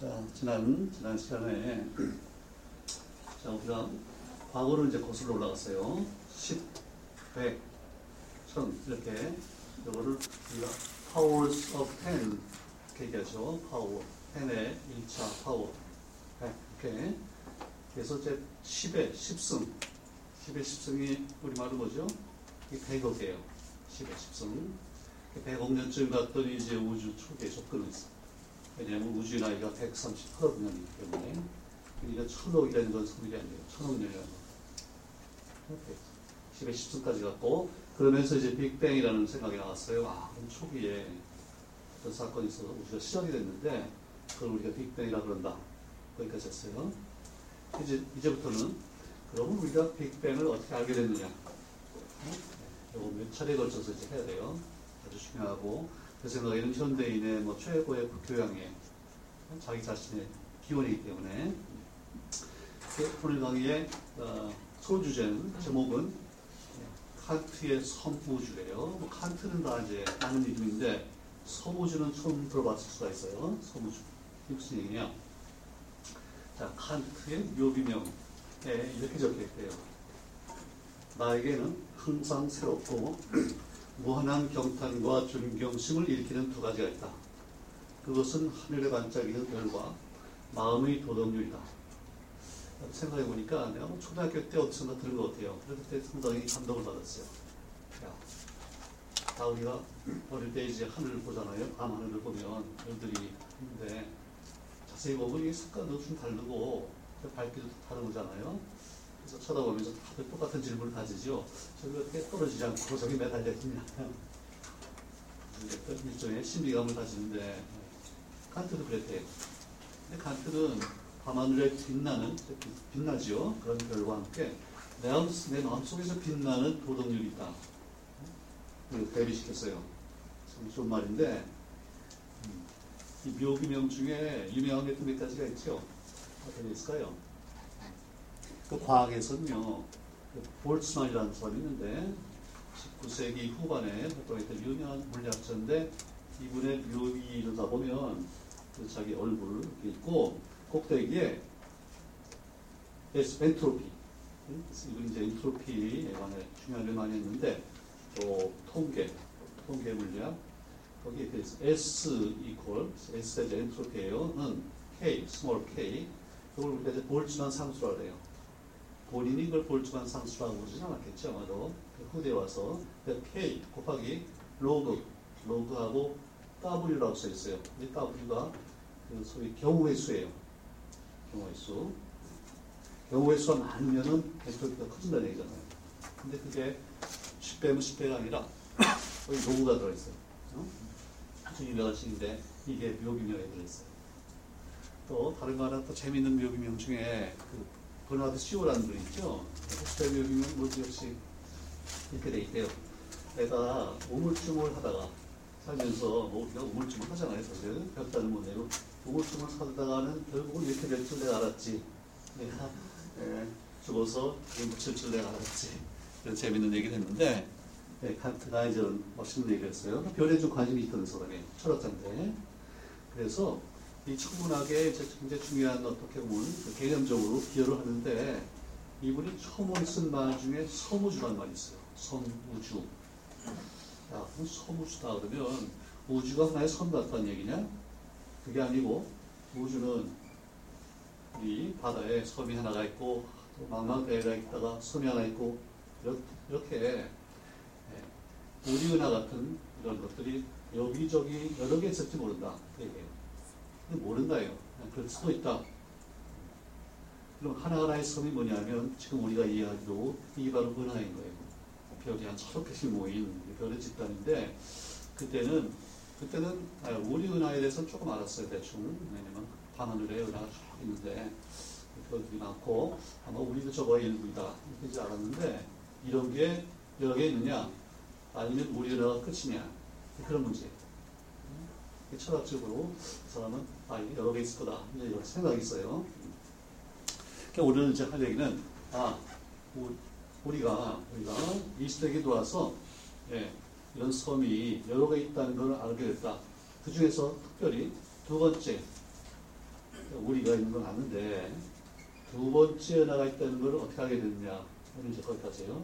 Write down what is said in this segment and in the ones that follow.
자, 지난, 지난 시간에, 자, 우리가 과거로 이제 거슬러 올라갔어요. 10, 100, 1000, 이렇게. 이거를 우리가 powers of 10, 이렇게 얘기하죠. 파워. 10의 1차 파워. 100, 이렇게. 그래서 이제 10의 10승. 10의 10승이 우리말로 뭐죠? 이 100억이에요. 10의 10승. 100억 년쯤 갔더니 이제 우주 초기에 접근했어. 왜냐하면 우주의 나이가 138억 년이기 때문에 그러니까 천억이라는 건 소리가 아니에요. 천억 년이라는 거. 10의 10승까지 갔고 그러면서 이제 빅뱅이라는 생각이 나왔어요. 아, 그럼 초기에 어떤 사건이 있어서 우주가 시작이 됐는데 그걸 우리가 빅뱅이라 그런다. 거기까지 했어요. 이제, 이제부터는 그러면 우리가 빅뱅을 어떻게 알게 됐느냐. 이거 몇 차례에 걸쳐서 이제 해야 돼요. 아주 중요하고 제 생각에는 현대인의 뭐 최고의 교양에 자기 자신의 기원이기 때문에 오늘 강의의 어, 소주제는 제목은 칸트의 섬우주예요. 뭐 칸트는 다 이제 아는 이름인데 섬우주는 처음 들어봤을 수가 있어요. 섬우주 무슨 얘기냐? 자 칸트의 묘비명에 이렇게 적혀 있대요. 나에게는 항상 새롭고 무한한 경탄과 존경심을 일으키는 두 가지가 있다. 그것은 하늘에 반짝이는 별과 마음의 도덕률이다. 생각해 보니까 내가 뭐 초등학교 때 어디선가 들은 것 같아요. 그래서 그때 상당히 감동을 받았어요. 야, 다 우리가 어릴 때 이제 하늘을 보잖아요. 밤 하늘을 보면 별들이 있는데 자세히 보면 이 색깔도 좀 다르고 밝기도 다른 거잖아요. 그래서 쳐다보면서 다들 똑같은 질문을 가지죠. 저기 어떻게 떨어지지 않고 저기 매달려 있냐. 일종의 신비감을 가지는데 칸트도 그랬대요. 근데 칸트는 밤하늘에 빛나는 빛나죠. 그런 별과 함께 내, 마음, 내 마음속에서 빛나는 도덕률이 있다. 대비시켰어요. 참 좋은 말인데 음, 이 묘기명 중에 유명한 게몇 가지가 있죠. 어떤 게 있을까요? 그 과학에서는요, 그 볼츠만이라는 사람이 있는데, 19세기 후반에 활동했던 유명한 물리학자인데, 이분의 묘기를 가보면, 그 자기 얼굴 있고, 꼭대기에 엔트로피. 이분이 이제 엔트로피에 관해 중요한 일 많이 했는데, 또 통계, 통계 물리학, 거기에 대해서 S equal, S가 이제 엔트로피예요. 는 K, small K. 그걸 우리가 이제 볼츠만 상수라 그래요. 본인이 이걸 볼츠만 상수라고 그러진 않았겠죠, 아마도. 그 후대에 와서 K 곱하기 로그, 로그하고 W라고 써 있어요. 이 W가 그 소위 경우의 수예요. 경우의 수. 경우의 수가 많으면은 엔트로피가 커진다는 얘기잖아요. 근데 그게 10배면 10배가 아니라 거의 로그가 들어있어요. 어? 아주 유명한 식인데 이게 묘비명에 들어있어요. 또 다른 거 하나 또 재밌는 묘비명 중에 그 버나드 쇼라는 분 있죠. 호스텔 묘비명 뭐지 역시 이렇게 돼 있대요. 내가 우물쭈물 하다가 살면서 뭐 우리가 우물쭈물 하잖아요. 사실 별다른 못 내고 우물쭈물 하다가는 결국은 이렇게 될 줄 내가 알았지. 내가 예, 죽어서 묻힐 줄 내가 알았지. 이런 재밌는 얘기를 했는데 네, 칸트가 이제 멋있는 얘기를 했어요. 별에 좀 관심이 있던 사람이에요. 철학자인데. 그래서 이 천문학에 이제 굉장히 중요한 어떻게 보면 그 개념적으로 기여를 하는데 이분이 처음으로 쓴말 중에 섬우주라는 말이 있어요. 섬우주. 야, 그럼 섬우주다 그러면 우주가 하나의 섬 같다는 얘기냐? 그게 아니고 우주는 이 바다에 섬이 하나가 있고 망망대해가 있다가 섬이 하나 있고 이렇게 우리 은하 같은 이런 것들이 여기저기 여러 개 있을지 모른다. 그 얘기예요. 근데 모른다예요. 그럴 수도 있다. 그럼 하나하나의 섬이 뭐냐면 지금 우리가 이해하기로 이게 바로 은하인 거예요. 별이 한 서너 개씩 모인 별의 집단인데 그때는 그때는 우리 은하에 대해서는 조금 알았어요 대충 왜냐면 밤하늘에 은하가 쭉 있는데 별들이 많고 아마 우리도 저거 일부이다 이렇게 알았는데 이런 게 여러 개 있느냐 아니면 우리 은하가 끝이냐 그런 문제. 철학적으로 그 사람은 아 여러 개 있을 거다 이런 생각이 있어요. 그러니까 오늘 이제 할 얘기는 아 우리가 우리가 이 시대에 들어와서 예, 이런 섬이 여러 개 있다는 걸 알게 됐다. 그 중에서 특별히 두 번째 우리가 있는 건 아는데 두 번째 연화가 있다는 걸 어떻게 알게 됐느냐 오늘 이제 거기까지요.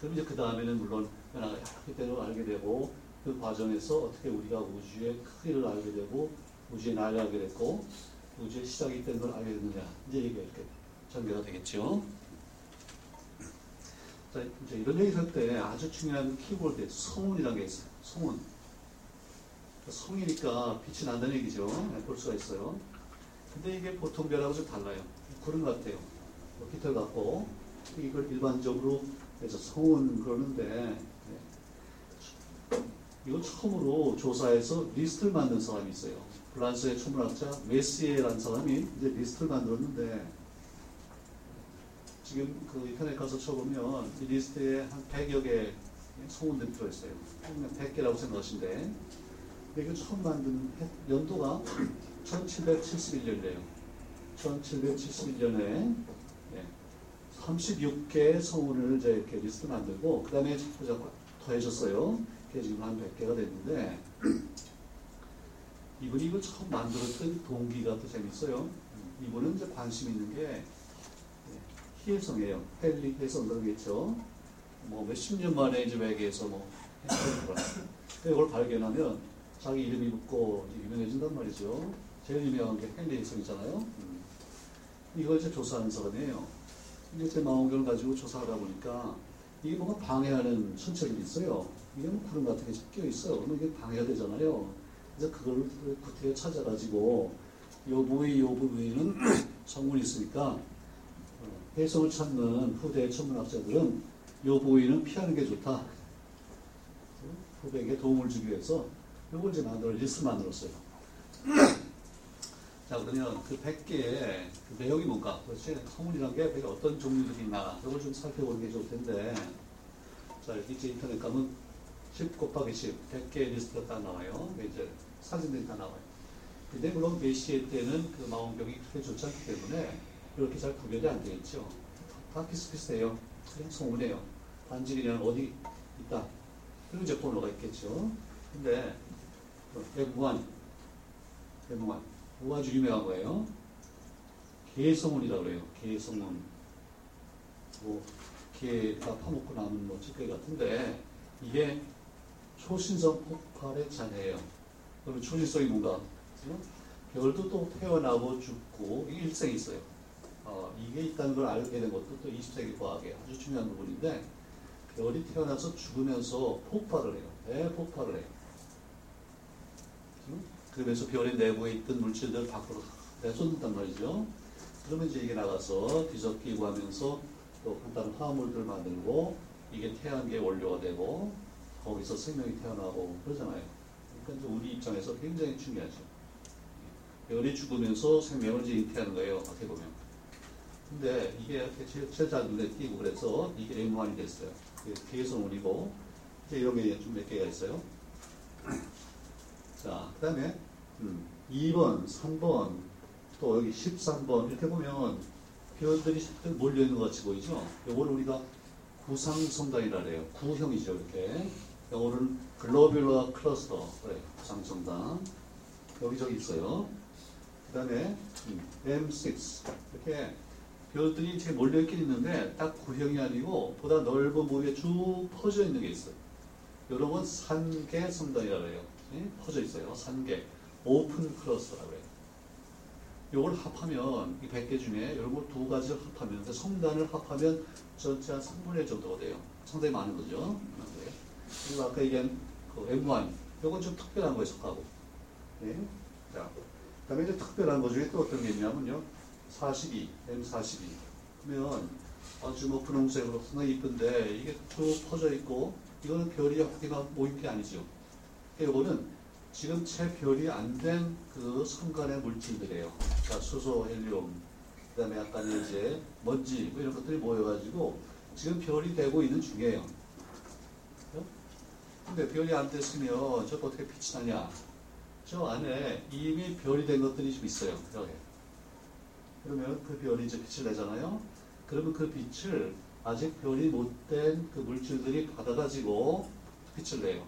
그럼 이제 그 다음에는 물론 연화가 여러 개 되는 걸 알게 되고 그 과정에서 어떻게 우리가 우주의 크기를 알게 되고 우주의 나를 알게 됐고 우주의 시작이 있다는 걸 알게 됐느냐 이제 이게 이렇게 전개가 되겠죠. 자 이제 이런 얘기 할 때 아주 중요한 키워드 성운이라는 게 있어요. 성운. 성이니까 빛이 난다는 얘기죠. 네, 볼 수가 있어요. 근데 이게 보통 별하고 좀 달라요. 구름 같아요. 뭐 깃털 같고 이걸 일반적으로 그래서 성운 그러는데 네. 이거 처음으로 조사해서 리스트를 만든 사람이 있어요. 프랑스의 천문학자 메시에라는 사람이 이제 리스트를 만들었는데 지금 그 인터넷 가서 쳐보면 이 리스트에 한 100여 개 성운들이 들어있어요. 그냥 100개라고 생각하시면 돼. 근데 이거 처음 만든 해- 연도가 1771년이래요. 1771년에 36개의 성운을 이제 이렇게 리스트 만들고 그 다음에 자꾸 자꾸 더해졌어요. 그게 지금 한 100개가 됐는데 이분이 이걸 처음 만들었던 동기가 또 재밌어요. 이분은 이제 관심 있는 게 희해성이에요. 헨리 해성 그러겠죠. 뭐 몇십 년 만에 이제 외계에서 뭐 이걸 발견하면 자기 이름이 붙고 유명해진단 말이죠. 제일 유명한 게 헨리 해성이잖아요. 음. 이걸 이제 조사하는 사람이에요. 이제 제 망원경을 가지고 조사하다 보니까 이게 뭔가 방해하는 천체들이 있어요. 이게 뭐 구름 같은 게 끼어 있어요. 그러면 이게 방해가 되잖아요. 그래서 그걸 구태에 찾아가지고 요 부위, 요 부위는 성분이 있으니까 어, 해성을 찾는 후대 천문학자들은 요 부위는 피하는 게 좋다. 후배에게 도움을 주기 위해서 요걸 이제 만들어 리스트 만들었어요. 자 그러면 그 100개의 그 내용이 뭔가 도대체 성운이라는 게 100개 어떤 종류들이 있나 이걸 좀 살펴보는 게 좋을 텐데 자 이제 인터넷 가면 10 곱하기 10 100개의 리스트가 딱 나와요. 이제 사진들이 다 나와요. 근데 물론 메시에 때는 그 망원경이 크게 좋지 않기 때문에 이렇게 잘 구별이 안 되겠죠. 다 비슷비슷해요. 그냥 성운이에요. 단지 그냥 어디 있다. 이제 번호가 있겠죠. 근데 M1 M1 뭐가 아주 유명한 거예요? 개성운이라고 그래요. 개성운. 뭐, 개가 파먹고 남은 뭐 찌꺼기 같은데, 이게 초신성 폭발의 잔해예요. 그러면 초신성이 뭔가? 별도 또 태어나고 죽고, 일생이 있어요. 어, 이게 있다는 걸 알게 된 것도 또 20세기 과학의 아주 중요한 부분인데, 별이 태어나서 죽으면서 폭발을 해요. 대폭발을 해요. 그죠? 그러면서 별의 내부에 있던 물질들을 밖으로 내쏟는단 말이죠. 그러면 이제 이게 나가서 뒤섞이고 하면서 또 간단한 화합물들을 만들고 이게 태양계의 원료가 되고 거기서 생명이 태어나고 그러잖아요. 그러니까 우리 입장에서 굉장히 중요하죠. 별이 죽으면서 생명을 이제 잉태하는 거예요. 어떻게 보면. 근데 이게 제일 잘 눈에 띄고 그래서 이게 M1이 됐어요. 이게 개성운이고 이제 이런 게 좀 몇 개가 있어요. 자, 그 다음에 음, 2번, 3번, 또 여기 13번 이렇게 보면 별들이 몰려있는 것 같이 보이죠? 요거를 우리가 구상성단이라 그래요. 구형이죠, 이렇게. 요거는 글로뷸러 클러스터, 그래, 구상성단. 여기저기 있어요. 그 다음에 음, M6 이렇게 별들이 이렇게 몰려있긴 있는데 딱 구형이 아니고 보다 넓은 부위에 쭉 퍼져 있는 게 있어요. 이런 건 산개 성단이라고 해요. 예? 퍼져 있어요. 산개. open cluster라고 해요. 요걸 합하면 이 100개 중에 걸두 가지를 합하면 성단을 합하면 전체 한 3분의 1 정도가 돼요. 상당히 많은 거죠. 네. 그리고 아까 얘기한 그 M1 요건 좀 특별한 거에 속하고 네. 자, 그 다음에 이제 특별한 거 중에 또 어떤 게 있냐면요. 42, M42 그러면 아주 뭐 분홍색으로 상당히 이쁜데 이게 쭉 퍼져 있고 이거는 별이 어디가 모인 게 아니죠. 이거는 지금 채 별이 안 된 그 성간의 물질들이에요. 자, 수소, 헬륨, 그 다음에 약간 이제 먼지, 뭐 이런 것들이 모여가지고 지금 별이 되고 있는 중이에요. 근데 별이 안 됐으면 저거 어떻게 빛이 나냐? 저 안에 이미 별이 된 것들이 좀 있어요. 여기. 그러면 그 별이 이제 빛을 내잖아요. 그러면 그 빛을 아직 별이 못된 그 물질들이 받아가지고 빛을 내요.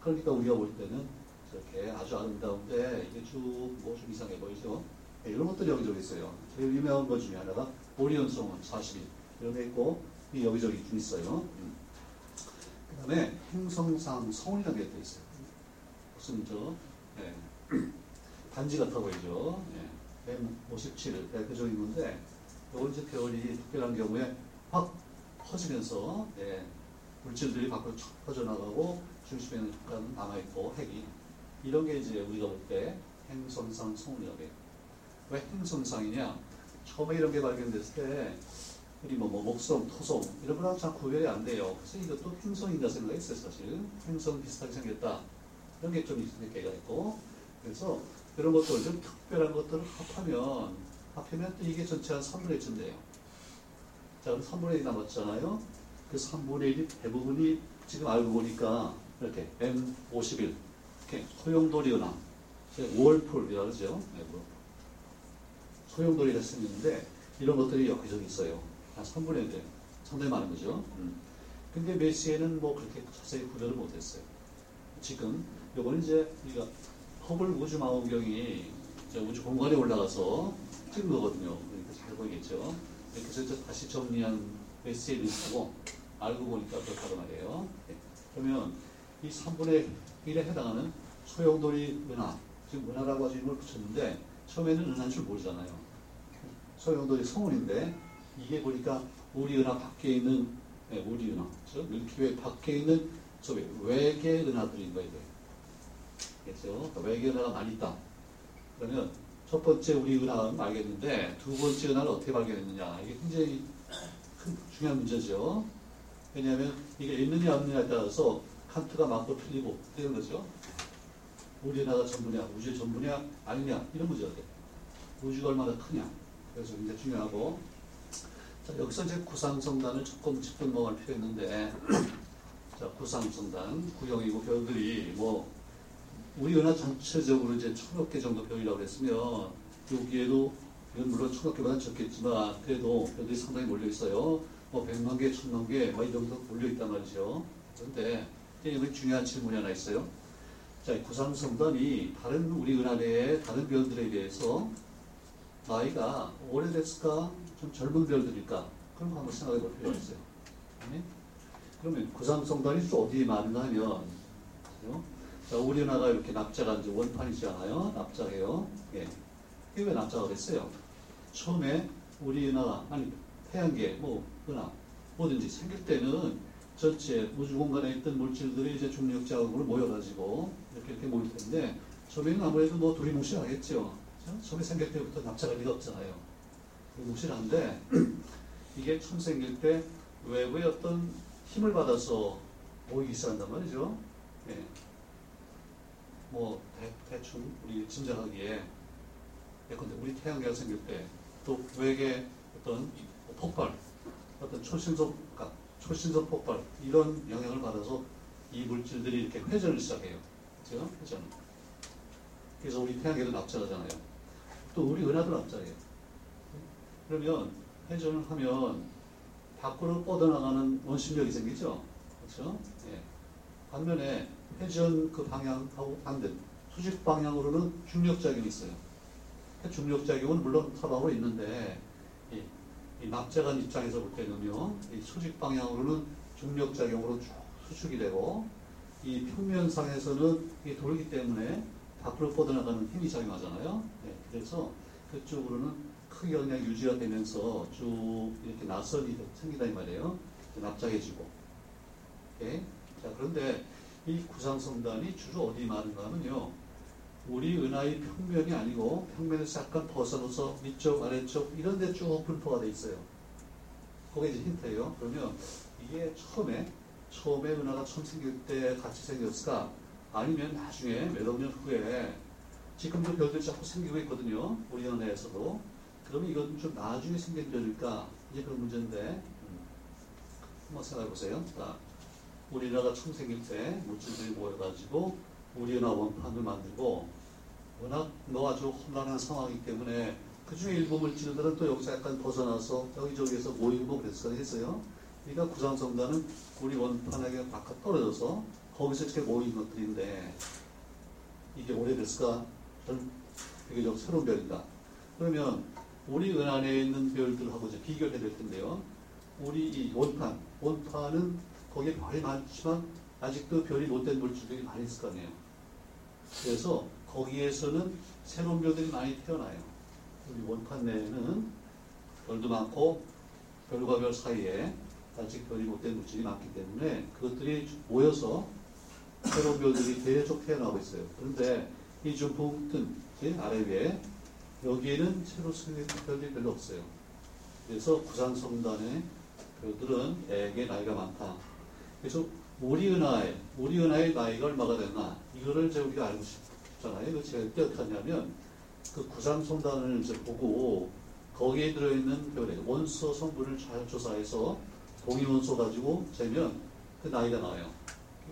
그러니까 우리가 볼 때는 이렇게 아주 아름다운데 이게 쭉뭐좀 이상해 보이죠? 예, 이런 것들이 여기저기 있어요. 제일 유명한 것 중에 하나가 오리온 성원 42 이런 게 있고 이 여기저기 좀 있어요. 그 다음에 행성상 성원이라는 게 또 있어요. 무슨 저 예, 단지 같아 보이죠. 예, M57 대표적인 건데 이건 이제 별이 특별한 경우에 확 퍼지면서 예, 물질들이 밖으로 쭉 퍼져나가고 중심에는 약간 남아있고 핵이 이런 게 이제 우리가 볼 때 행성상 성운이라고 해요. 왜 행성상이냐? 처음에 이런 게 발견됐을 때 우리 뭐, 뭐 목성, 토성 이런 거랑 잘 구별이 안 돼요. 그래서 이것도 행성인가 생각했어요 사실. 행성 비슷하게 생겼다. 이런 게 좀 있을 때가 있고 그래서 이런 것들 좀 특별한 것들을 합하면 합하면 또 이게 전체 한 3분의 1쯤 돼요. 자, 그럼 3분의 1이 남았잖아요. 그 3분의 1이 대부분이 지금 알고 보니까 이렇게 M51 이렇게 소용돌이거나 월풀이라고 그러죠. 네, 뭐. 소용돌이가 생겼는데 이런 것들이 여기저기 있어요. 한 3분의 1 돼요. 상당히 많은 거죠. 음. 근데 메시에는 뭐 그렇게 자세히 구별을 못했어요. 지금 요거는 이제 우리가 허블 우주 망원경이 우주 공간에 올라가서 찍은 거거든요. 그러니까 잘 보이겠죠. 그래서 이제 다시 정리한 메시의 리스트고 알고 보니까 그렇다고 말이에요. 네. 그러면 이 3분의 1에 해당하는 소용돌이 은하, 지금 은하라고 하는 이름을 붙였는데 처음에는 은하인 줄 모르잖아요. 소용돌이 성운인데 이게 보니까 우리 은하 밖에 있는 네, 우리 은하, 저 밀키웨이 밖에 있는 저 외계 은하들인 거예요. 그렇죠? 그러니까 외계 은하가 많이 있다. 그러면 첫 번째 우리 은하는 알겠는데 두 번째 은하를 어떻게 발견했느냐 이게 굉장히 큰 중요한 문제죠. 왜냐하면 이게 있느냐 없느냐에 따라서 칸트가 맞고 틀리고 이런 거죠. 우리 은하가 전부냐 우주의 전부냐 아니냐 이런 문제가 돼. 우주가 얼마나 크냐 그래서 굉장히 중요하고 자, 여기서 이제 구상성단을 조금 필요 있는데 자 구상성단 구형이고 별들이 뭐 우리 은하 전체적으로 이제 천억 개 정도 별이라고 했으면 여기에도 이건 물론 천억 개보다 적겠지만 그래도 별들이 상당히 몰려 있어요. 뭐 백만 개, 천만 개, 뭐 이 정도 몰려 있단 말이죠. 그런데 여기 중요한 질문이 하나 있어요. 자, 구상성단이 다른 우리 은하 내의 다른 별들에 비해서 나이가 오래됐을까? 좀 젊은 별들일까? 그런 거 한번 생각해 볼 필요가 있어요. 네? 그러면 구상성단이 또 어디에 많은가 하면, 그죠? 자, 우리 은하가 이렇게 납작한 원판이잖아요. 납작해요. 예. 이게 왜 납작을 했어요? 처음에 우리 은하가, 아니, 태양계, 뭐, 은하, 뭐든지 생길 때는 전체 우주 공간에 있던 물질들이 이제 중력 자극으로 모여가지고 이렇게 이렇게 모일 텐데, 처음에는 아무래도 뭐 무시하겠죠. 처음에 생길 때부터 납작할 리가 없잖아요. 무실한데, 이게 처음 생길 때 외부의 어떤 힘을 받아서 모이기 시작한단 말이죠. 예. 뭐 대, 충 우리 짐작하기에 예컨대 우리 태양계가 생길 때 또 외계 어떤 폭발, 어떤 초신속 초신속 폭발 이런 영향을 받아서 이 물질들이 이렇게 회전을 시작해요. 그죠? 회전. 그래서 우리 태양계도 납작하잖아요. 또 우리 은하도 납작해요. 그러면 회전을 하면 밖으로 뻗어나가는 원심력이 생기죠. 그렇죠? 예. 반면에 회전 그 방향하고 반대 수직 방향으로는 중력작용이 있어요. 그 중력작용은 물론 타방으로 있는데 이, 이 납작한 입장에서 볼 때는요, 이 수직 방향으로는 중력작용으로 수축이 되고 이 평면상에서는 이 돌기 때문에 밖으로 뻗어나가는 힘이 작용하잖아요. 네, 그래서 그쪽으로는 크게 그냥 유지가 되면서 쭉 이렇게 나선이 생기다 이 말이에요. 납작해지고. 오케이? 자, 그런데 이 구상성단이 주로 어디 많은가 하면요. 우리 은하의 평면이 아니고 평면에서 약간 벗어나서 위쪽, 아래쪽 이런 데 쭉 분포가 돼 있어요. 그게 이제 힌트예요. 그러면 이게 처음에 처음에 은하가 처음 생길 때 같이 생겼을까? 아니면 나중에 몇 억 년 후에 지금도 별들이 자꾸 생기고 있거든요. 우리 은하에서도. 그러면 이건 좀 나중에 생긴 별일까? 이제 그런 문제인데 음. 한번 생각해 보세요. 자, 우리나라가 처음 생길 때 물질들이 모여가지고 우리은하 원판을 만들고 워낙 뭐 아주 혼란한 상황이기 때문에 그 중에 일부 물질들은 또 여기서 약간 벗어나서 여기저기에서 모이고 그랬어야 했어요. 그러니까 구상성단은 우리 원판에게 바깥 떨어져서 거기서 이렇게 모인 것들인데 이게 오래됐을까? 전 비교적 새로운 별이다. 그러면 우리 은하에 있는 별들하고 이제 비교를 해야 될 텐데요. 우리 이 원판, 원판은 거기에 별이 많지만 아직도 별이 못된 물질들이 많이 있을 거 아니에요. 그래서 거기에서는 새로운 별들이 많이 태어나요. 우리 원판 내에는 별도 많고 별과 별 사이에 아직 별이 못된 물질이 많기 때문에 그것들이 모여서 새로운 별들이 계속 태어나고 있어요. 그런데 이 중풍 뜬 아래 위에 여기에는 새로 생긴 별들이 별로 없어요. 그래서 구산성단의 별들은 애에게 나이가 많다. 그래서 우리 은하의 우리 은하의 나이가 얼마가 됐나 이거를 이제 우리가 알고 싶잖아요. 그 제가 어떻게 하냐면 그 구산성단을 이제 보고 거기에 들어있는 별의 원소 성분을 잘 조사해서 동위 원소 가지고 재면 그 나이가 나와요.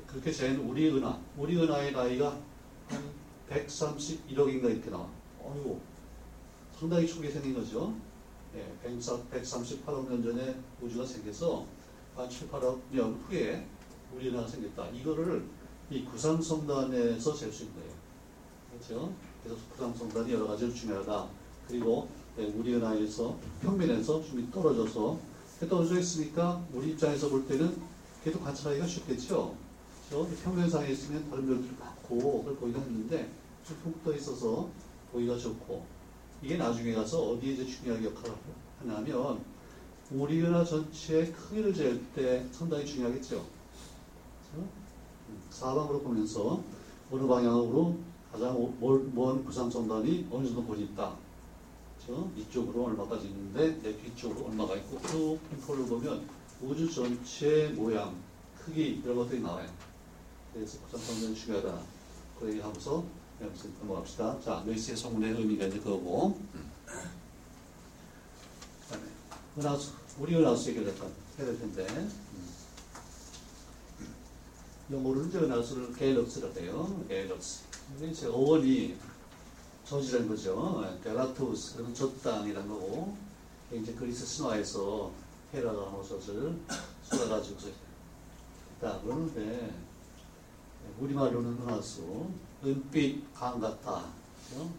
그렇게 재는 우리 은하, 우리 은하의 나이가 한 131억인가 이렇게 나와. 어이구, 상당히 초기에 생긴 거죠. 예, 138억 년 전에 우주가 생겨서 한 7, 8억 년 후에 우리 은하가 생겼다. 이거를 이 구상성단에서 잴 수 있는 거예요. 그렇죠? 그래서 구상성단이 여러 가지로 중요하다. 그리고 네, 우리 은하에서 평면에서 좀 떨어져서 떨어져 있으니까 우리 입장에서 볼 때는 계속 관찰하기가 쉽겠죠. 그렇죠? 평면상에 있으면 다른 별들이 많고 그걸 보기가 힘든데 푹떠 있어서 보기가 좋고 이게 나중에 가서 어디에 이제 중요하게 역할을 하냐면 우리 은하 전체의 크기를 재을 때 상당히 중요하겠죠. 사방으로 보면서 어느 방향으로 가장 먼 부상선단이 어느 정도 거리 있다. 이쪽으로 얼마까지 있는데 내 뒤쪽으로 얼마가 있고 쭉 핀폴을 보면 우주 전체 모양, 크기 이런 것들이 나와요. 그래서 구상성단이 중요하다. 그 얘기하고서 여기서 넘어갑시다. 자, 메시에 성운의 의미가 이제 그거고. 그다음에 은하수, 우리 은하수 얘기를 약간 해야 될 텐데. 영어로는 이제 은하수를 galaxy라고 해요. galaxy. 이제 어원이 젖이란 거죠. 갤라토스, 그러면 젖당이라는 거고. 이제 그리스 신화에서 헤라가 한 옷을 쏟아가지고서 있다. 그러는데, 우리말로는 은하수, 은빛 강 같다. 그죠?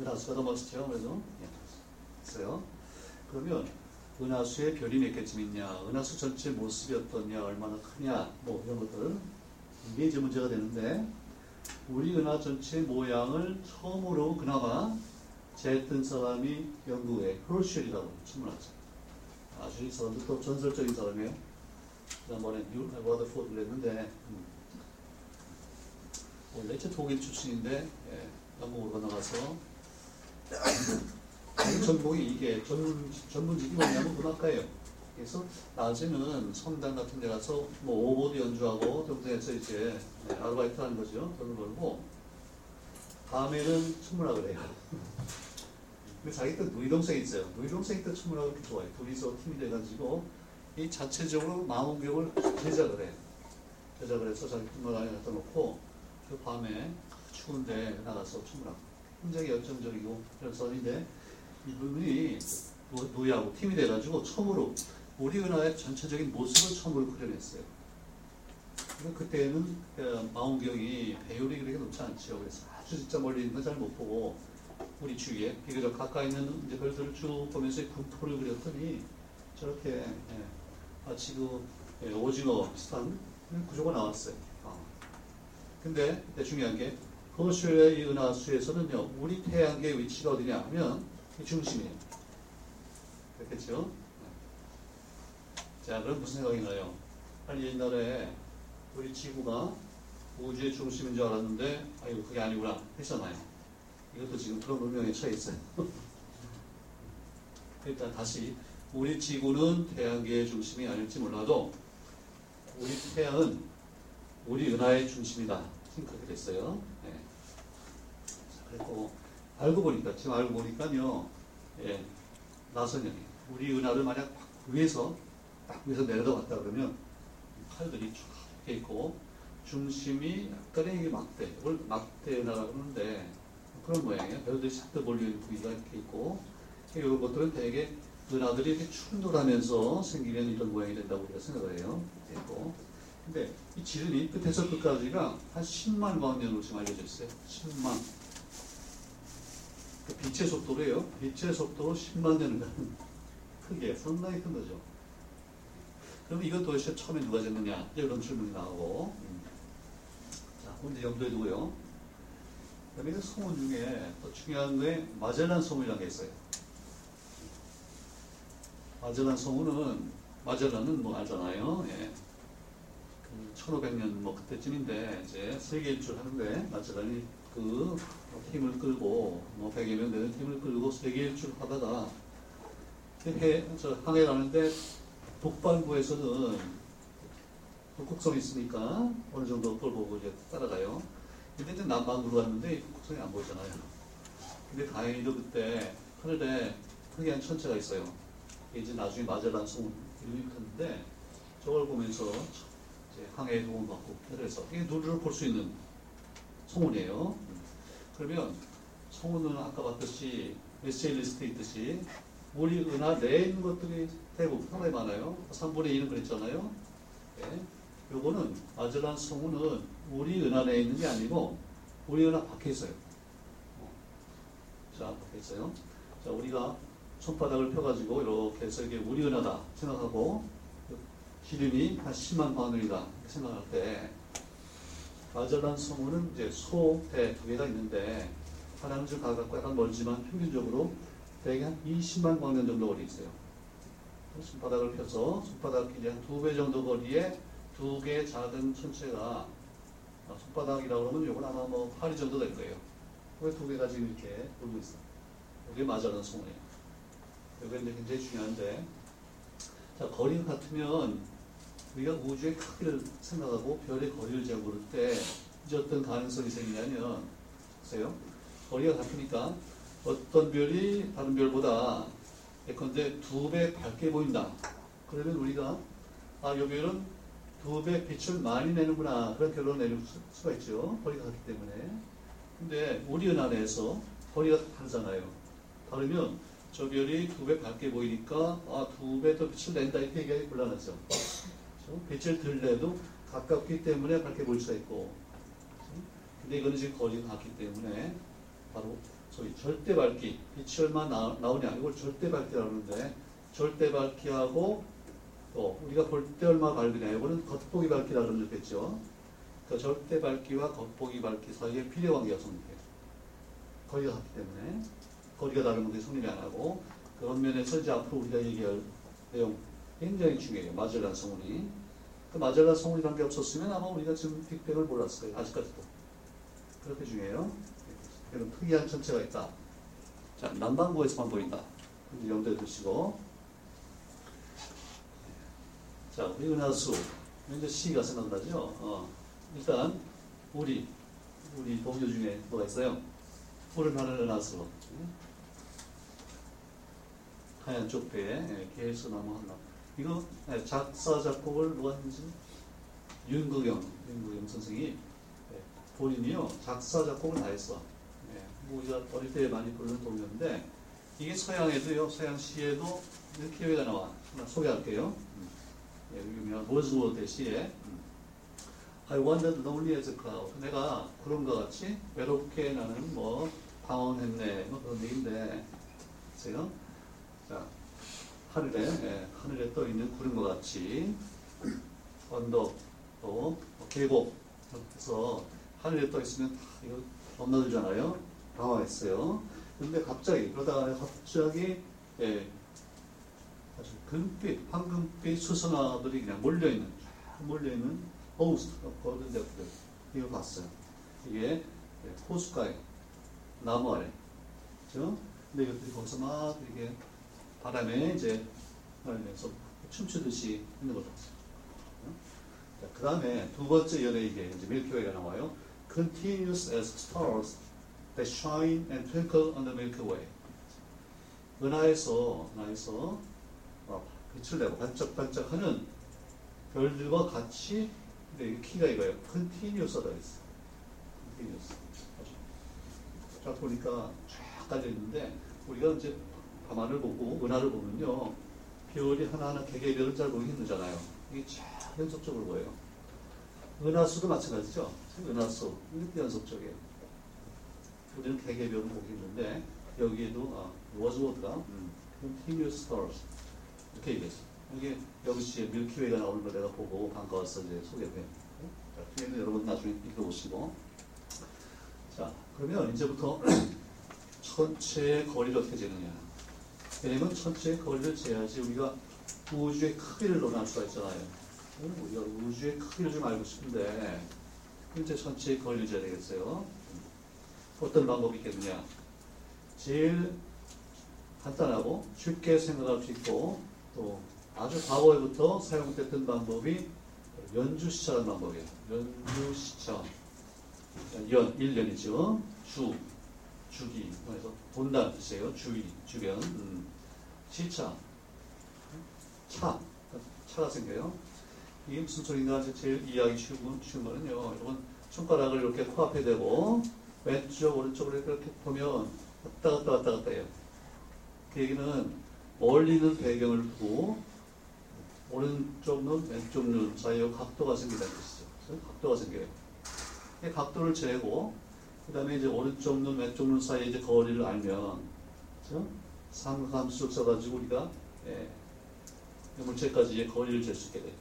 은하수가 더 멋지죠? 그래서, 예, 있어요. 그러면, 은하수에 별이 몇 개쯤 있냐, 은하수 전체 모습이 어떻냐, 얼마나 크냐, 뭐 이런 것들. 이게 이제 문제가 되는데, 우리 은하 전체 모양을 처음으로 그나마 재했던 사람이 영국의 홀쉘이라고 천문학자. 아주 이 사람도 또 전설적인 사람이에요. 지난번에 뉴 워드포드를 했는데, 음. 원래 제 독일 출신인데, 예, 영국으로 건너가서, 전공이 이게 전문, 전문직이 뭐냐면 음악가예요. 그래서 낮에는 성당 같은 데 가서 뭐 오보에 연주하고 정도해서 이제 네, 아르바이트 하는 거죠. 돈을 벌고 밤에는 천문학을 해요. 근데 자기 또 누이 동생이 있어요. 누이 동생이 또 천문학을 이렇게 좋아해요. 둘이서 팀이 돼가지고 이 자체적으로 망원경을 제작을 해요. 제작을 해서 자기 안에 갖다 놓고 그 밤에 추운데 나가서 천문학. 굉장히 열정적이고 그런 사람인데 이분이 누이하고 팀이 돼가지고 처음으로 우리 은하의 전체적인 모습을 처음으로 그려냈어요. 그때는 그 망원경이 배율이 그렇게 높지 않죠. 그래서 아주 진짜 멀리 있는 건 잘 못 보고 우리 주위에 비교적 가까이 있는 이제 별들을 쭉 보면서 분포를 그렸더니 저렇게 예, 마치 그 예, 오징어 비슷한 구조가 나왔어요. 어. 근데 중요한 게 허슐의 이 은하수에서는요, 우리 태양계의 위치가 어디냐 하면 중심이에요. 그렇겠죠? 자, 그럼 무슨 생각인가요? 아니, 옛날에 우리 지구가 우주의 중심인 줄 알았는데, 아이고, 그게 아니구나. 했잖아요. 이것도 지금 그런 운명에 처해 있어요. 일단 다시, 우리 지구는 태양계의 중심이 아닐지 몰라도, 우리 태양은 우리 은하의 중심이다. 그렇게 됐어요. 네. 그리고, 알고 보니까, 지금 알고 보니까요, 예, 나선형이 우리 은하를 만약 위에서 딱 위에서 내려다 봤다 그러면 팔들이 쭉 이렇게 있고 중심이 약간의 막대, 이걸 막대 은하라고 하는데 그런 모양이에요. 별들이 싹 몰려있는 부위가 이렇게 있고 이런 것들은 대개 은하들이 이렇게 충돌하면서 생기면 이런 모양이 된다고 우리가 생각을 해요. 되고. 근데 이 지름이 끝에서 끝까지가 한 10만 광년으로 지금 알려져 있어요. 10만. 빛의 속도로요. 빛의 속도로 10만 년이면 크게 상당히 큰 거죠. 그럼 이거 도대체 처음에 누가 쟀느냐? 이런 질문이 나오고. 음. 자, 문제 염두에 두고요. 그다음에 성운 중에 또 중요한 게 마젤란 성운이라는 게 있어요. 마젤란 성운은 마젤란은 뭐 알잖아요. 예. 그 1500년 뭐 그때쯤인데 이제 세계 일주를 하는데 마젤란이 그 힘을 끌고 뭐 100여 명 되는 힘을 끌고 세계 일주를 하다가 해, 저 항해를 하는데 북반구에서는 북극성이 있으니까 어느 정도 그걸 보고 이제 따라가요. 근데 이제 남반구로 갔는데 북극성이 안 보이잖아요. 근데 다행히도 그때 하늘에 특이한 천체가 있어요. 이제 나중에 마젤란 송 이름이 컸는데 저걸 보면서 항해에 도움을 받고 그래서 이게 눈으로 볼 수 있는 성운이에요. 그러면 성운은 아까 봤듯이 메시에 리스트에 있듯이 우리 은하 내에 있는 것들이 대부분 상당히 많아요. 3분의 2는 그랬잖아요. 네. 요거는 마젤란 성운은 우리 은하 내에 있는 게 아니고 우리 은하 밖에 있어요. 자, 밖에 있어요. 자, 우리가 손바닥을 펴가지고 이렇게 해서 이게 우리 은하다 생각하고 기름이 한 10만 바늘이다 생각할 때 마젤란 성운은 이제 소, 대 두 개가 있는데 하나는 좀 가깝고 약간 멀지만 평균적으로 대개 한 20만 광년 정도 거리 있어요. 손바닥을 펴서 손바닥 길이 한 두 배 정도 거리에 두 개의 작은 천체가 아, 손바닥이라고 그러면 이건 아마 뭐 파리 정도 될 거예요. 왜두 개가 지금 이렇게 돌고 있어? 이게 마젤란 성운이에요. 이게 굉장히 중요한데 자 거리가 같으면 우리가 우주의 크기를 생각하고 별의 거리를 재고를 때 이제 어떤 가능성이 생기냐면 보세요. 거리가 같으니까 어떤 별이 다른 별보다 예컨대 두 배 밝게 보인다. 그러면 우리가 아, 요 별은 두 배 빛을 많이 내는구나. 그런 결론을 내릴 수가 있죠. 거리가 같기 때문에. 근데 우리 은하 내에서 거리가 다르잖아요. 다르면 저 별이 두 배 밝게 보이니까 아, 두 배 더 빛을 낸다. 이렇게 얘기하기 곤란하죠. 빛을 들래도 가깝기 때문에 밝게 보일 수가 있고. 근데 이거는 지금 거리가 같기 때문에 바로 소위 절대 밝기, 빛이 얼마 나, 나오냐 이걸 절대 밝기라고 하는데 절대 밝기하고 또 우리가 볼 때 얼마 밝으냐 이거는 겉보기 밝기라고 그러겠죠. 그 절대 밝기와 겉보기 밝기 사이에 비례 관계가 성립해요. 거리가 같기 때문에 거리가 다른 건데 성립이 안 하고 그런 면에서 이제 앞으로 우리가 얘기할 내용 굉장히 중요해요. 마젤란 성운이. 그 마젤란 성운이라는 게 없었으면 아마 우리가 지금 빅뱅을 몰랐을 거예요. 아직까지도. 그렇게 중요해요. 이런 특이한 천체가 있다. 자, 남반구에서만 보인다. 염두에 두시고. 자, 우리 은하수. 이제 C가 생각나죠? 어. 일단, 우리, 우리 동료 중에 뭐가 있어요? 푸른 하늘 은하수. 하얀 쪽배에 개수 나무 하나. 이거 네, 작사, 작곡을 누가 했는지? 윤국영, 윤국영 선생이 네, 본인이요, 작사, 작곡을 다 했어. 네, 뭐 우리가 어릴 때 많이 부르는 동요인데, 이게 서양에도요, 서양 시에도 이렇게 얘기가 나와. 하나 소개할게요. 예, 유명한 월즈워드의 시에. I wandered lonely as a cloud. 내가 구름과 같이 외롭게 나는 뭐, 방황했네. 뭐 그런 얘기인데, 보세요. 자, 하늘에, 예, 하늘에 떠 있는 구름과 같이 언덕, 또뭐 계곡, 그래서 하늘에 떠 있으면 다 이거 넘나들잖아요. 당황했어요. 근데 갑자기, 그러다가 갑자기, 예, 아주 금빛, 황금빛 수선화들이 그냥 몰려 있는, 쫙 몰려 있는 호스트, 거든 데프들, 이거 봤어요. 이게 호수가에, 나무 아래. 그죠? 근데 이것들이 거기서 막 이렇게 바람에 이제 날면서 춤추듯이 봤어요. 자, 그 다음에 두 번째 이게 이제 밀키웨이가 나와요. Continuous as stars that shine and twinkle on the Milky Way. 은하에서 은하에서 어, 빛을 내고 반짝반짝하는 별들과 같이 근데 키가 이거예요. Continuous하다 있어. Continuous. 쫙 보니까 쫙 깔려 있는데 우리가 이제 밤하늘 보고 은하를 보면요 별이 하나하나 개개별은 잘 보기 힘들잖아요. 이게 쫙 연속적으로 보여요. 은하수도 마찬가지죠. 은하수 이것도 연속적이에요. 우리는 개개별은 보기 힘든데 여기에도 아, 워즈워드가 음, continuous stars 이렇게 얘기했어. 여기 여기시에 밀키웨이가 나오는 걸 내가 보고 반가워서 이제. 자, 뒤에는 여러분 나중에 읽어보시고. 자, 그러면 이제부터 천체의 거리를 어떻게 재느냐. 왜냐면 천체의 거리를 재야지 우리가 우주의 크기를 논할 수가 있잖아요. 우리가 우주의 크기를 좀 알고 싶은데 이제 천체의 거리를 재야 되겠어요. 어떤 방법이 있겠느냐. 제일 간단하고 쉽게 생각할 수 있고 또 아주 과거에부터 사용됐던 방법이 연주시차라는 방법이에요. 연주시차. 연, 1년이죠. 주, 주기. 그래서 본다는 뜻이에요. 주의, 주변. 음. 시차. 차. 차가 생겨요. 이게 무슨 소리인가 제일 이해하기 쉬운, 쉬운 거는요. 여러분, 손가락을 이렇게 코앞에 대고 왼쪽, 오른쪽으로 이렇게 보면 왔다 갔다 왔다 갔다 해요. 그 얘기는 멀리 있는 배경을 두고 오른쪽 눈, 왼쪽 눈 사이에 각도가 생긴다는 뜻이죠. 그래서 각도가 생겨요. 이 각도를 재고 그 다음에 이제 오른쪽 눈, 왼쪽 눈 사이에 이제 거리를 알면 그렇죠? 삼함수를 써가지고 우리가 예, 물체까지의 거리를 잴 수 있게 돼요.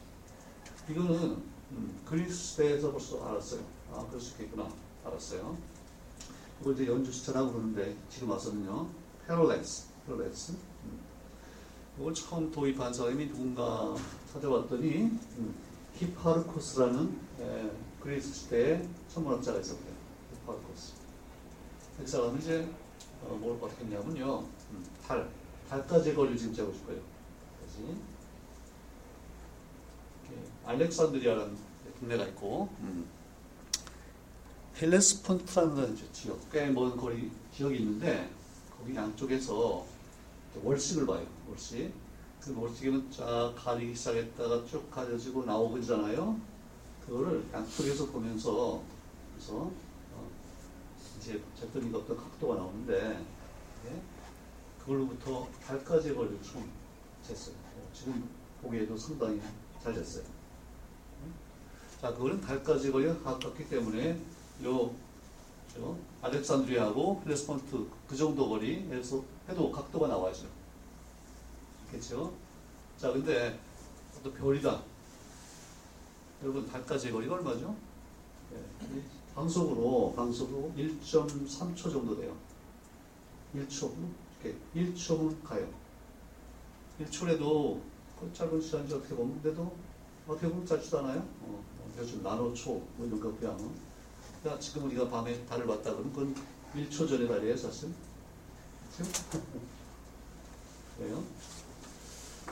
이거는 음, 그리스 때에서 벌써 알았어요. 아, 그럴 수 있겠구나. 알았어요. 이걸 이제 연주 수차라고 그러는데 지금 와서는요. 패러렉스, 패러렉스. 음. 이걸 처음 도입한 사람이 누군가 찾아봤더니 음, 히파르코스라는 에, 그리스 시대의 천문학자가 있었대요. 히파르코스. 그 사람은 이제 어, 뭘 했냐면요. 음, 달, 달까지 거리를 지금 재고 싶어요. 그지? 알렉산드리아라는 동네가 있고 음. 헬레스폰트라는 지역, 꽤 먼 거리 지역이 있는데 거기 양쪽에서 월식을 봐요. 월식. 그 월식은 쫙 가리기 시작했다가 쭉 가려지고 나오잖아요. 그거를 양쪽에서 보면서 그래서 어, 이제 어쨌든 어떤 각도가 나오는데 예? 그걸로부터 거리를 총 쟀어요. 어, 지금 보기에도 상당히 잘 됐어요. 자, 그거는 달까지 거리가 가깝기 때문에 요, 저, 알렉산드리아하고 헬레스폰트 그 정도 거리에서 해도 각도가 나와야죠. 그렇죠? 자, 근데 또 별이다. 여러분, 달까지의 거리가 얼마죠? 네. 방속으로, 방속으로 1.3초 정도 돼요. 1초, 이렇게 1초는 가요. 1초라도 그 짧은 시간이 어떻게 보면 데도 어떻게 보면 짧지도 않아요. 어, 뭐 요즘 나노초 뭐 이런 거 그냥 야, 지금 우리가 밤에 달을 봤다 그러면 그건 1초 전의 달이에요, 사실. 그래요?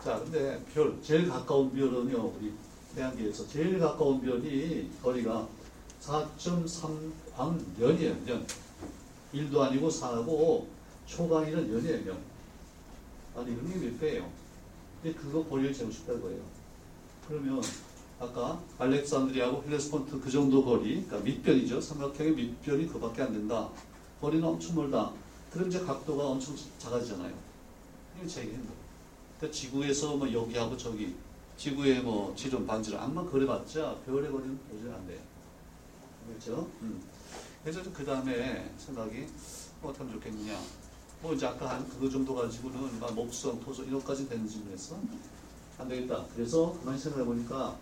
자, 근데 별, 제일 가까운 별은요, 우리 태양계에서 제일 가까운 별이 거리가 4.3 광년이에요, 년. 1도 아니고 4하고 초광이는 년이에요, 년. 아니, 이게 몇 배예요? 근데 그거 거리를 재고 싶다는 거예요. 그러면 아까 알렉산드리아하고 헬레스폰트 그 정도 거리, 그러니까 밑변이죠. 삼각형의 밑변이 그밖에 안 된다. 거리는 엄청 멀다. 그럼 이제 각도가 엄청 작아지잖아요. 이게 제일 힘들어. 그러니까 지구에서 뭐 여기하고 저기, 지구의 뭐 지름, 반지름, 암만 그려봤자 별의 거리는 도저히 안 돼요. 그렇죠? 음. 그래서 그 다음에 생각이 뭐 어떻게 하면 좋겠느냐. 뭐 이제 아까 한 그거 정도 가지고는 막 목성, 토성 이것까지 되는지 그랬어? 안 되겠다. 그래서 가만히 생각해 보니까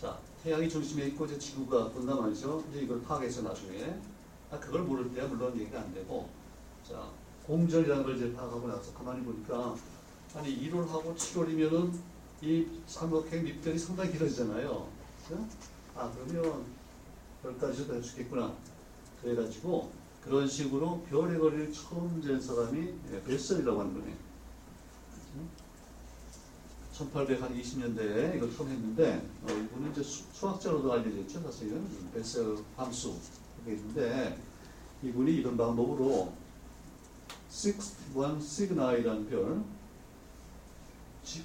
자, 태양이 중심에 있고 이제 지구가 본단 말이죠. 이제 이걸 파악해서 나중에 아, 그걸 모를 때야 물론 얘기가 안 되고 자, 공전이라는 걸 이제 파악하고 나서 가만히 보니까 아니 1월하고 7월이면은 이 삼각형 밑변이 상당히 길어지잖아요. 그죠? 아, 그러면 별까지도 될 수 있겠구나. 그래가지고 그런 식으로 별의 거리를 처음 잰 사람이 벨슨이라고 하는 거네요. 1820년대에 이걸 처음 했는데 어, 이분은 이제 수, 학자로도 알려져 있죠 사실은. 베셀 함수. 그게 있는데 이분이 이런 방법으로 61 시그나이라는 별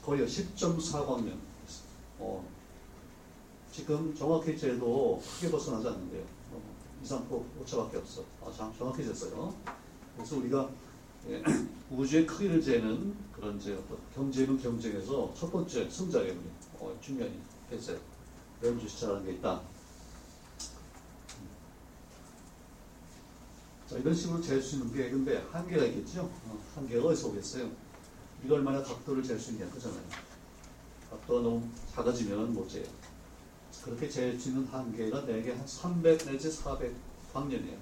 거의 10.4광년 어, 지금 정확히 재도 크게 벗어나지 않는데요 어, 2, 3% 오차밖에 없어 아, 정확해졌어요 그래서 우리가 예, 우주의 크기를 재는 그런 이제 어떤 경제는 경쟁에서 첫 번째 승자의 어, 중요한 했어요. 연주 시차라는 게 있다. 자, 이런 식으로 잴 수 있는 게 근데 한계가 있겠죠? 어, 한계가 어디서 오겠어요? 이걸 얼마나 각도를 잴 수 있냐 그잖아요. 각도가 너무 작아지면 못 재요. 그렇게 있는 한계가 대개 한 300 내지 400 광년이에요.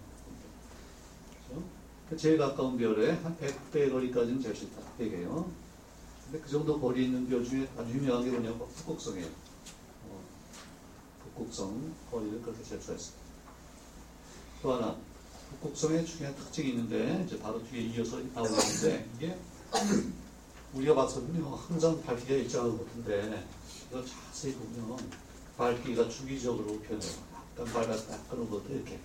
그렇죠? 그 제일 가까운 별에 한 100배 거리까지는 잴 수 있다. 얘기해요. 근데 그 정도 거리 있는 별 중에 아주 유명한 게 뭐냐면 북극성이에요. 어, 북극성 거리를 그렇게 잴 수가 있습니다. 또 하나, 북극성의 중요한 특징이 있는데, 이제 바로 뒤에 이어서 나오는데, 이게 우리가 봤었는요, 항상 밝기가 일정한 것 같은데, 이거 자세히 보면, 밝기가 주기적으로 변해요. 약간 밝았다, 약간 어둡다, 이렇게.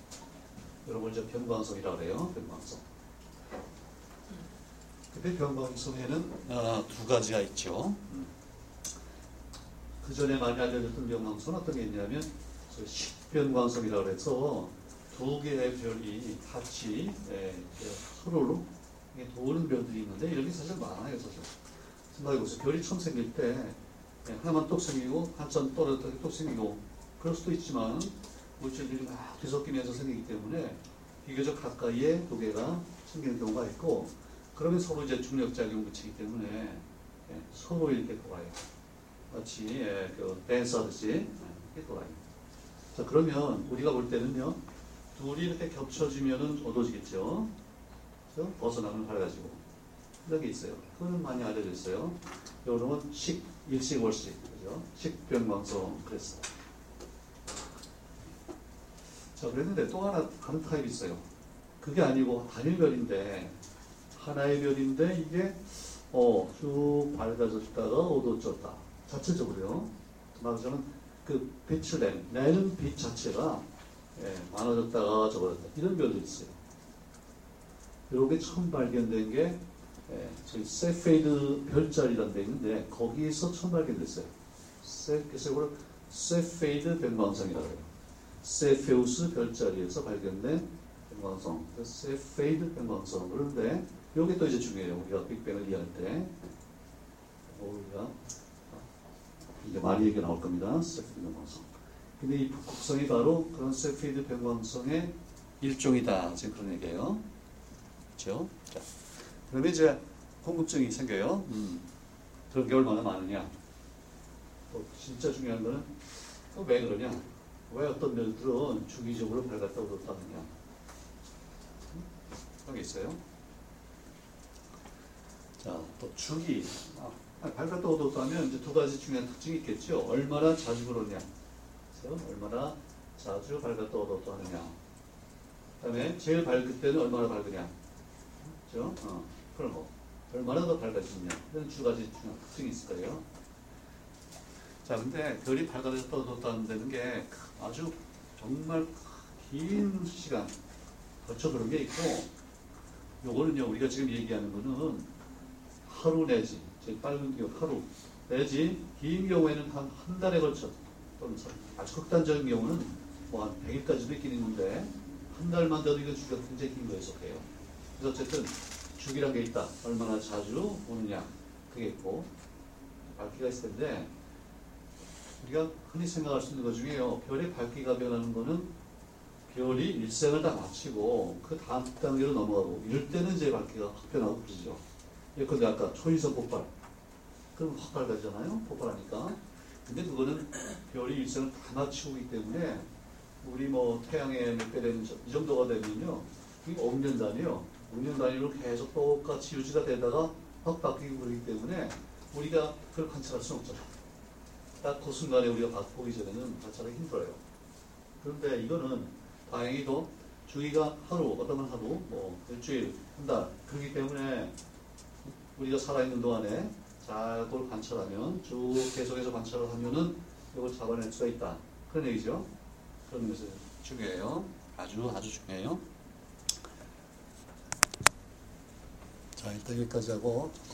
이런 걸 이제 변광성이라고 해요, 변광성. 근데 변광성에는 어, 두 가지가 있죠. 그 전에 많이 알려졌던 변광성은 어떤 게 있냐면, 저 식변광성이라고 해서 두 개의 별이 같이 예, 이렇게 서로로 이렇게 도는 별들이 있는데 이런 게 사실 많아요, 사실. 생각해보세요. 별이 처음 생길 때 예, 하나만 똑 생기고 한참 떨어졌다가 똑 생기고 그럴 수도 있지만 물질들이 막 뒤섞이면서 생기기 때문에 비교적 가까이에 두 개가 생기는 경우가 있고 그러면 서로 이제 중력작용 붙이기 때문에 예, 서로 이렇게 돌아요. 마치 예, 그 댄스 하듯이 예, 이렇게 돌아요. 자 그러면 우리가 볼 때는요 둘이 이렇게 겹쳐지면은 어두워지겠죠. 그래서 벗어나면 밝아지고 이런 게 있어요. 그거는 많이 알려져 있어요. 요즘은 식, 일식, 월식, 그죠? 식변광성 그랬어요. 자, 그랬는데 또 하나 다른 타입이 있어요. 그게 아니고 단일별인데 하나의 별인데 이게 어, 쭉 밝아졌다가 어두워졌다. 자체적으로요. 말하자면 그 빛을 낸, 내는 빛 자체가 예, 많아졌다가 적어졌다. 이런 별도 있어요. 요게 처음 발견된 게 예, 저희 세페이드 별자리라는 데 있는데 거기에서 처음 발견됐어요. 세, 그래서 이걸 세페이드 변광성이라고 해요. 세페우스 별자리에서 발견된 변광성. 그래서 세페이드 변광성. 그런데 요게 또 이제 중요해요. 우리가 빅뱅을 이해할 때. 우리가 이제 많이 얘기 나올 겁니다. 세페이드 변광성. 근데 이 북극성이 바로 그런 세피드 변광성의 일종이다. 지금 그런 얘기예요. 그렇죠? 자, 그러면 이제 궁금증이 생겨요. 음, 그런 게 얼마나 많으냐? 또 진짜 중요한 거는 또왜 그러냐? 왜 어떤 별들은 주기적으로 밝았다 어둡다 하느냐? 음? 그런 게 있어요. 자, 또 주기. 아, 밝았다 어둡다 하면 이제 두 가지 중요한 특징이 있겠죠. 얼마나 자주 그러냐? 얼마나 자주 밝았다 어둡다 하느냐. 그 다음에 제일 밝을 때는 얼마나 밝으냐. 그죠? 어, 그런 거. 얼마나 더 밝아지느냐. 이런 두 가지 특징이 있을 거예요. 자, 근데 별이 어둡다 한다는 게 아주 정말 긴 시간 거쳐 그런 게 있고, 요거는요, 우리가 지금 얘기하는 거는 하루 내지, 제일 빠른 경우 하루 내지, 긴 경우에는 한 한 달에 걸쳐 또는 아주 극단적인 경우는 뭐 한 100일까지도 있긴 있는데 한 달만 돼도 이거 주기가 굉장히 긴 거에 속해요. 그래서 어쨌든 주기란 게 있다. 얼마나 자주 오느냐. 그게 있고 밝기가 있을 텐데 우리가 흔히 생각할 수 있는 것 중에요. 별의 밝기가 변하는 거는 별이 일생을 다 마치고 그 다음 단계로 넘어가고 이럴 때는 이제 밝기가 확 변하고 그러죠. 예컨대 아까 초인성 폭발. 그럼 확 밝아지잖아요. 폭발하니까. 근데 그거는 별이 일생을 다 마치고 있기 때문에 우리 뭐 태양의 몇배 되는 이 정도가 되면요. 이게 5년 단위요. 5년 단위로 계속 똑같이 유지가 되다가 확 바뀌고 그러기 때문에 우리가 그걸 관찰할 수는 없잖아요. 딱그 순간에 우리가 보기 전에는 관찰하기 힘들어요. 그런데 이거는 다행히도 주기가 하루, 어떤 건 하루, 뭐 일주일, 한 달, 그렇기 때문에 우리가 살아있는 동안에 잘 그걸 관찰하면 쭉 계속해서 관찰을 하면은 이걸 잡아낼 수가 있다. 그런 얘기죠. 그런 것이 중요해요. 아주 아주 중요해요. 자 일단 여기까지 하고